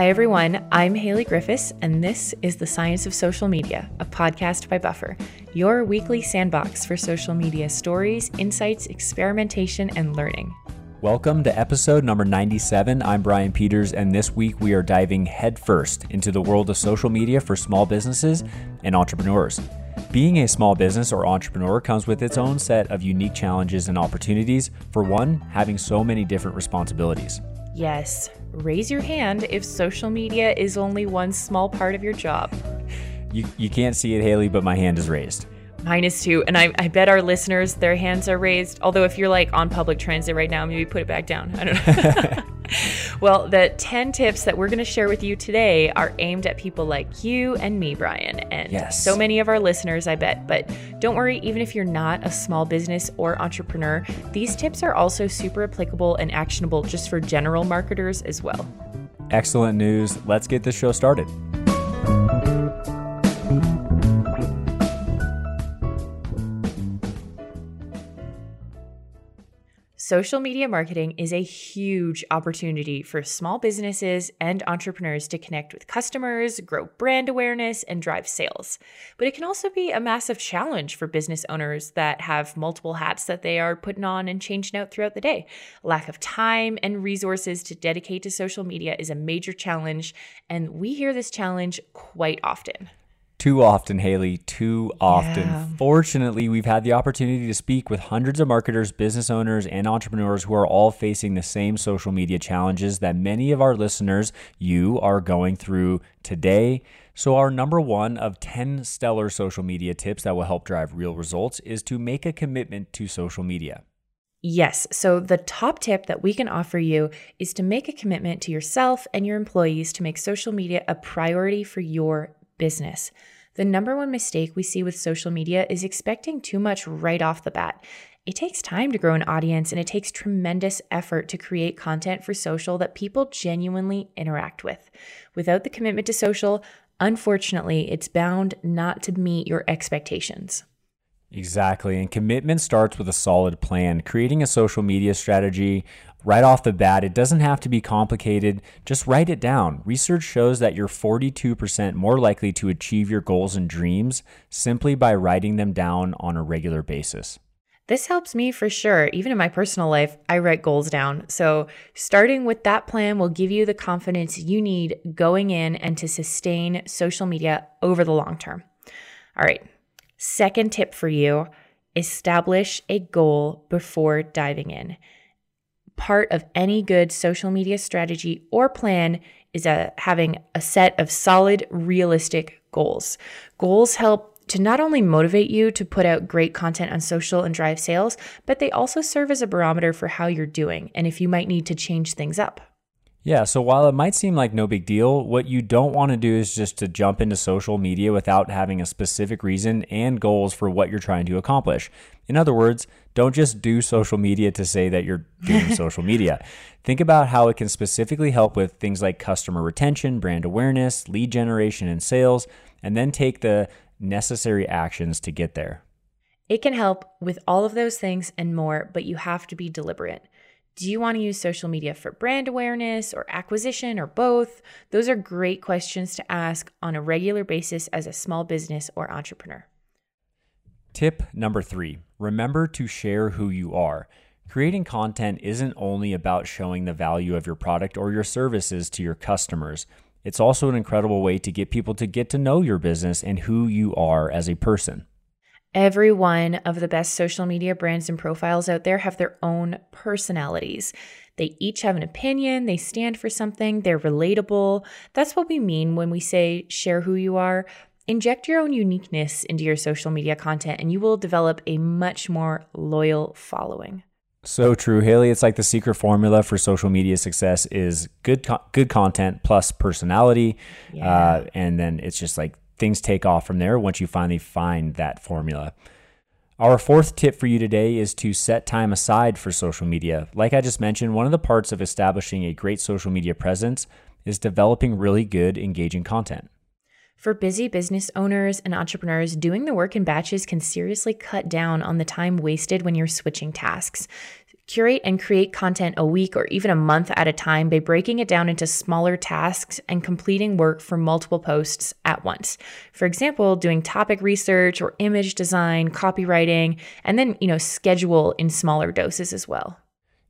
Hi, everyone. I'm Hailley Griffis, and this is The Science of Social Media, a podcast by Buffer, your weekly sandbox for social media stories, insights, experimentation, and learning. Welcome to episode number 97. I'm Brian Peters, and this week we are diving headfirst into the world of social media for small businesses and entrepreneurs. Being a small business or entrepreneur comes with its own set of unique challenges and opportunities. For one, having so many different responsibilities. Yes, raise your hand if social media is only one small part of your job. You, you can't see it, Hailley, but my hand is raised. Mine is too. And I, I bet our listeners, their hands are raised. Although, if you're like on public transit right now, maybe put it back down. I don't know. well, the 10 tips that we're going to share with you today are aimed at people like you and me, Brian, and yes. so many of our listeners, I bet. But don't worry, even if you're not a small business or entrepreneur, these tips are also super applicable and actionable just for general marketers as well. Excellent news. Let's get this show started. Social media marketing is a huge opportunity for small businesses and entrepreneurs to connect with customers, grow brand awareness, and drive sales. But it can also be a massive challenge for business owners that have multiple hats that they are putting on and changing out throughout the day. Lack of time and resources to dedicate to social media is a major challenge, and we hear this challenge quite often. Too often, Hailley, too often. Yeah. Fortunately, we've had the opportunity to speak with hundreds of marketers, business owners, and entrepreneurs who are all facing the same social media challenges that many of our listeners, you, are going through today. So, our number one of 10 stellar social media tips that will help drive real results is to make a commitment to social media. Yes. So, the top tip that we can offer you is to make a commitment to yourself and your employees to make social media a priority for your business. The number one mistake we see with social media is expecting too much right off the bat. It takes time to grow an audience and it takes tremendous effort to create content for social that people genuinely interact with. Without the commitment to social, unfortunately, it's bound not to meet your expectations. Exactly. And commitment starts with a solid plan. Creating a social media strategy right off the bat, it doesn't have to be complicated. Just write it down. Research shows that you're 42% more likely to achieve your goals and dreams simply by writing them down on a regular basis. This helps me for sure. Even in my personal life, I write goals down. So, starting with that plan will give you the confidence you need going in and to sustain social media over the long term. All right. Second tip for you establish a goal before diving in. Part of any good social media strategy or plan is a, having a set of solid, realistic goals. Goals help to not only motivate you to put out great content on social and drive sales, but they also serve as a barometer for how you're doing and if you might need to change things up. Yeah, so while it might seem like no big deal, what you don't want to do is just to jump into social media without having a specific reason and goals for what you're trying to accomplish. In other words, don't just do social media to say that you're doing social media. Think about how it can specifically help with things like customer retention, brand awareness, lead generation, and sales, and then take the necessary actions to get there. It can help with all of those things and more, but you have to be deliberate. Do you want to use social media for brand awareness or acquisition or both? Those are great questions to ask on a regular basis as a small business or entrepreneur. Tip number three remember to share who you are. Creating content isn't only about showing the value of your product or your services to your customers. It's also an incredible way to get people to get to know your business and who you are as a person. Every one of the best social media brands and profiles out there have their own personalities. They each have an opinion, they stand for something, they're relatable. That's what we mean when we say share who you are. Inject your own uniqueness into your social media content, and you will develop a much more loyal following. So true, Hailley. It's like the secret formula for social media success is good, co- good content plus personality, Yeah. uh, and then it's just like things take off from there once you finally find that formula. Our fourth tip for you today is to set time aside for social media. Like I just mentioned, one of the parts of establishing a great social media presence is developing really good, engaging content. For busy business owners and entrepreneurs, doing the work in batches can seriously cut down on the time wasted when you're switching tasks. Curate and create content a week or even a month at a time by breaking it down into smaller tasks and completing work for multiple posts at once. For example, doing topic research or image design, copywriting, and then, you know, schedule in smaller doses as well.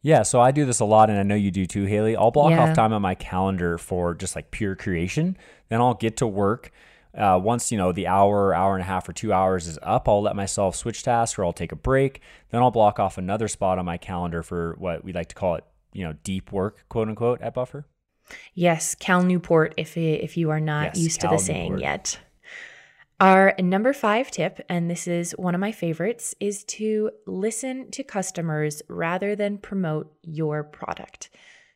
Yeah, so I do this a lot, and I know you do too, Hailley. I'll block Yeah. off time on my calendar for just like pure creation. Then I'll get to work. Uh, once you know the hour, hour and a half, or two hours is up, I'll let myself switch tasks, or I'll take a break. Then I'll block off another spot on my calendar for what we like to call it, you know, deep work, quote unquote, at Buffer. Yes, Cal Newport, if, if you are not Yes, used to Cal the saying Newport. yet. Our number five tip, and this is one of my favorites, is to listen to customers rather than promote your product.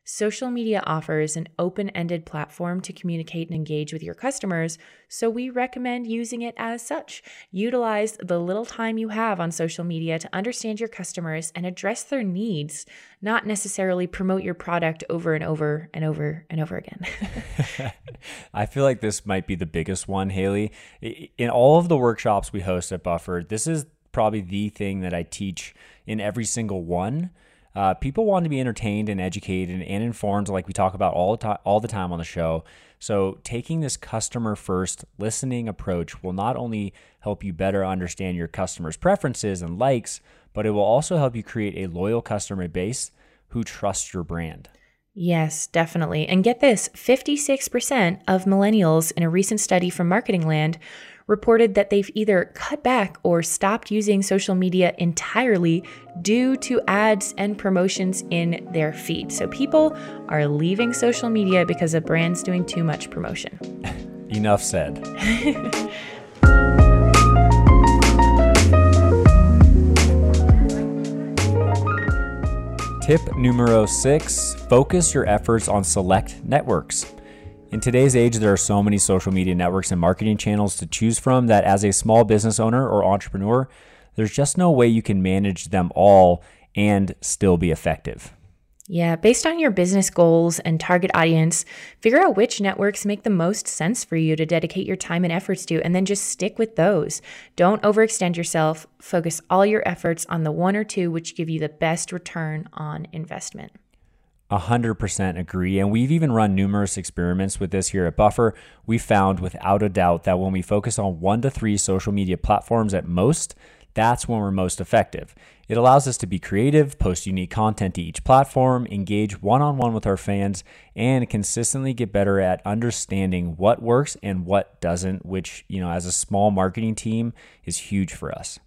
Social media offers an open ended platform to communicate and engage with your customers, so we recommend using it as such. Utilize the little time you have on social media to understand your customers and address their needs, not necessarily promote your product over and over and over and over again. I feel like this might be the biggest one, Hailley. In all of the workshops we host at Buffer, this is probably the thing that I teach in every single one. Uh, people want to be entertained and educated and informed, like we talk about all the time, all the time on the show. So, taking this customer first listening approach will not only help you better understand your customers' preferences and likes, but it will also help you create a loyal customer base who trusts your brand. Yes, definitely. And get this 56% of millennials in a recent study from Marketing Land reported that they've either cut back or stopped using social media entirely due to ads and promotions in their feed. So people are leaving social media because a brand's doing too much promotion. Enough said. Tip numero six focus your efforts on select networks. In today's age, there are so many social media networks and marketing channels to choose from that as a small business owner or entrepreneur, there's just no way you can manage them all and still be effective. Yeah, based on your business goals and target audience, figure out which networks make the most sense for you to dedicate your time and efforts to, and then just stick with those. Don't overextend yourself. Focus all your efforts on the one or two which give you the best return on investment. A 100% agree. And we've even run numerous experiments with this here at Buffer. We found without a doubt that when we focus on one to three social media platforms at most, that's when we're most effective. It allows us to be creative, post unique content to each platform, engage one on one with our fans, and consistently get better at understanding what works and what doesn't, which, you know, as a small marketing team is huge for us.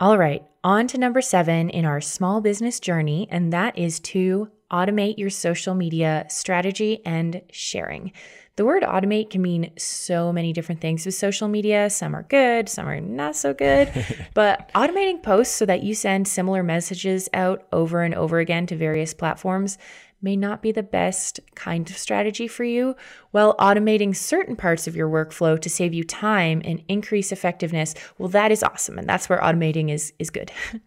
All right, on to number seven in our small business journey, and that is to automate your social media strategy and sharing. The word automate can mean so many different things with social media. Some are good, some are not so good. but automating posts so that you send similar messages out over and over again to various platforms may not be the best kind of strategy for you, while automating certain parts of your workflow to save you time and increase effectiveness, well, that is awesome. And that's where automating is, is good.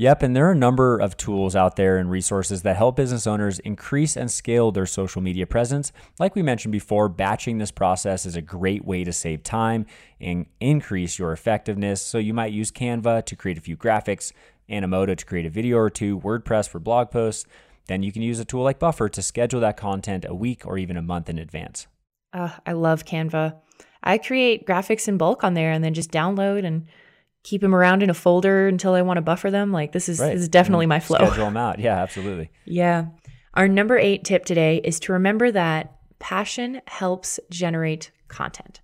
Yep, and there are a number of tools out there and resources that help business owners increase and scale their social media presence. Like we mentioned before, batching this process is a great way to save time and increase your effectiveness. So you might use Canva to create a few graphics, Animoto to create a video or two, WordPress for blog posts. Then you can use a tool like Buffer to schedule that content a week or even a month in advance. Uh, I love Canva. I create graphics in bulk on there and then just download and keep them around in a folder until I want to buffer them. Like this is, Right. this is definitely my flow. Schedule them out. Yeah, absolutely. Yeah. Our number eight tip today is to remember that passion helps generate content.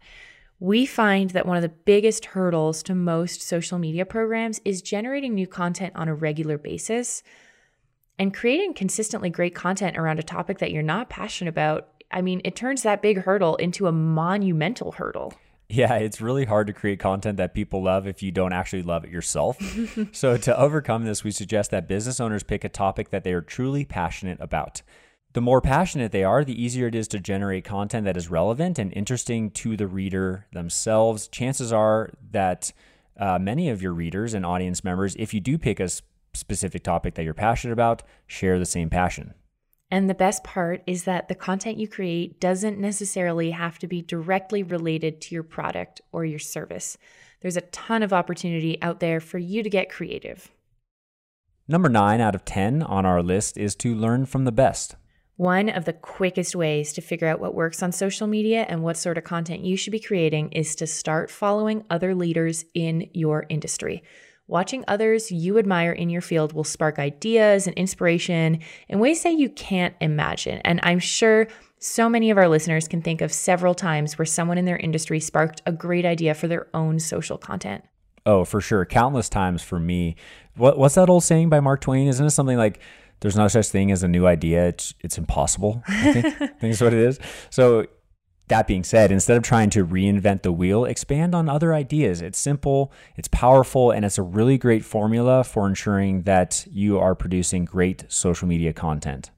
We find that one of the biggest hurdles to most social media programs is generating new content on a regular basis and creating consistently great content around a topic that you're not passionate about. I mean, it turns that big hurdle into a monumental hurdle. Yeah, it's really hard to create content that people love if you don't actually love it yourself. so, to overcome this, we suggest that business owners pick a topic that they are truly passionate about. The more passionate they are, the easier it is to generate content that is relevant and interesting to the reader themselves. Chances are that uh, many of your readers and audience members, if you do pick a specific topic that you're passionate about, share the same passion. And the best part is that the content you create doesn't necessarily have to be directly related to your product or your service. There's a ton of opportunity out there for you to get creative. Number nine out of 10 on our list is to learn from the best. One of the quickest ways to figure out what works on social media and what sort of content you should be creating is to start following other leaders in your industry. Watching others you admire in your field will spark ideas and inspiration in ways that you can't imagine. And I'm sure so many of our listeners can think of several times where someone in their industry sparked a great idea for their own social content. Oh, for sure. Countless times for me. What, what's that old saying by Mark Twain? Isn't it something like, there's no such thing as a new idea. It's, it's impossible. I think, I think is what it is. So that being said, instead of trying to reinvent the wheel, expand on other ideas. It's simple, it's powerful, and it's a really great formula for ensuring that you are producing great social media content.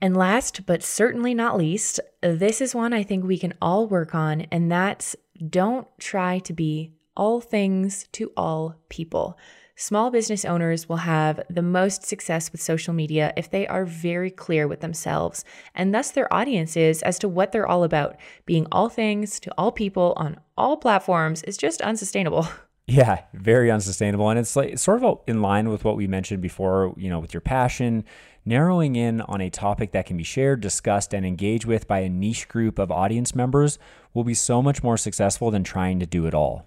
And last but certainly not least, this is one I think we can all work on, and that's don't try to be all things to all people. Small business owners will have the most success with social media if they are very clear with themselves and thus their audiences as to what they're all about. Being all things to all people on all platforms is just unsustainable. Yeah, very unsustainable. And it's like sort of in line with what we mentioned before, you know, with your passion, narrowing in on a topic that can be shared, discussed, and engaged with by a niche group of audience members will be so much more successful than trying to do it all.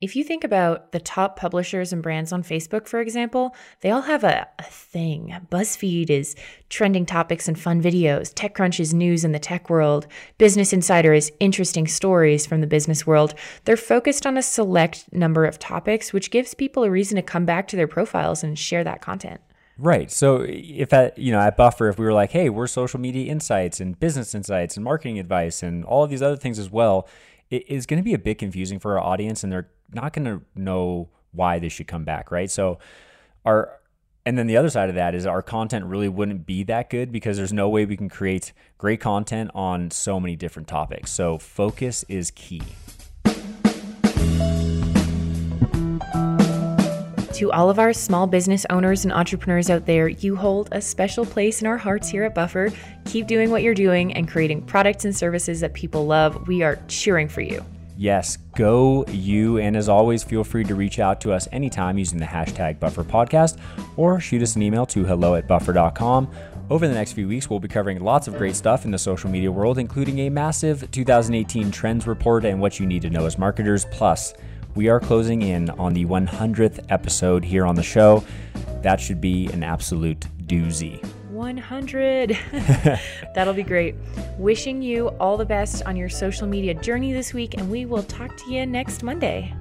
If you think about the top publishers and brands on Facebook, for example, they all have a, a, thing. BuzzFeed is trending topics and fun videos. TechCrunch is news in the tech world. Business Insider is interesting stories from the business world. They're focused on a select number of topics, which gives people a reason to come back to their profiles and share that content. Right. So if at you know at Buffer, if we were like, hey, we're social media insights and business insights and marketing advice and all of these other things as well, it is going to be a bit confusing for our audience, and they're not going to know why they should come back, right? So our and then the other side of that is our content really wouldn't be that good because there's no way we can create great content on so many different topics. So focus is key. To all of our small business owners and entrepreneurs out there, you hold a special place in our hearts here at Buffer. Keep doing what you're doing and creating products and services that people love. We are cheering for you. Yes, go you. And as always, feel free to reach out to us anytime using the hashtag Buffer Podcast or shoot us an email to hello at buffer.com. Over the next few weeks, we'll be covering lots of great stuff in the social media world, including a massive 2018 trends report and what you need to know as marketers. Plus, we are closing in on the 100th episode here on the show. That should be an absolute doozy. 100. That'll be great. Wishing you all the best on your social media journey this week, and we will talk to you next Monday.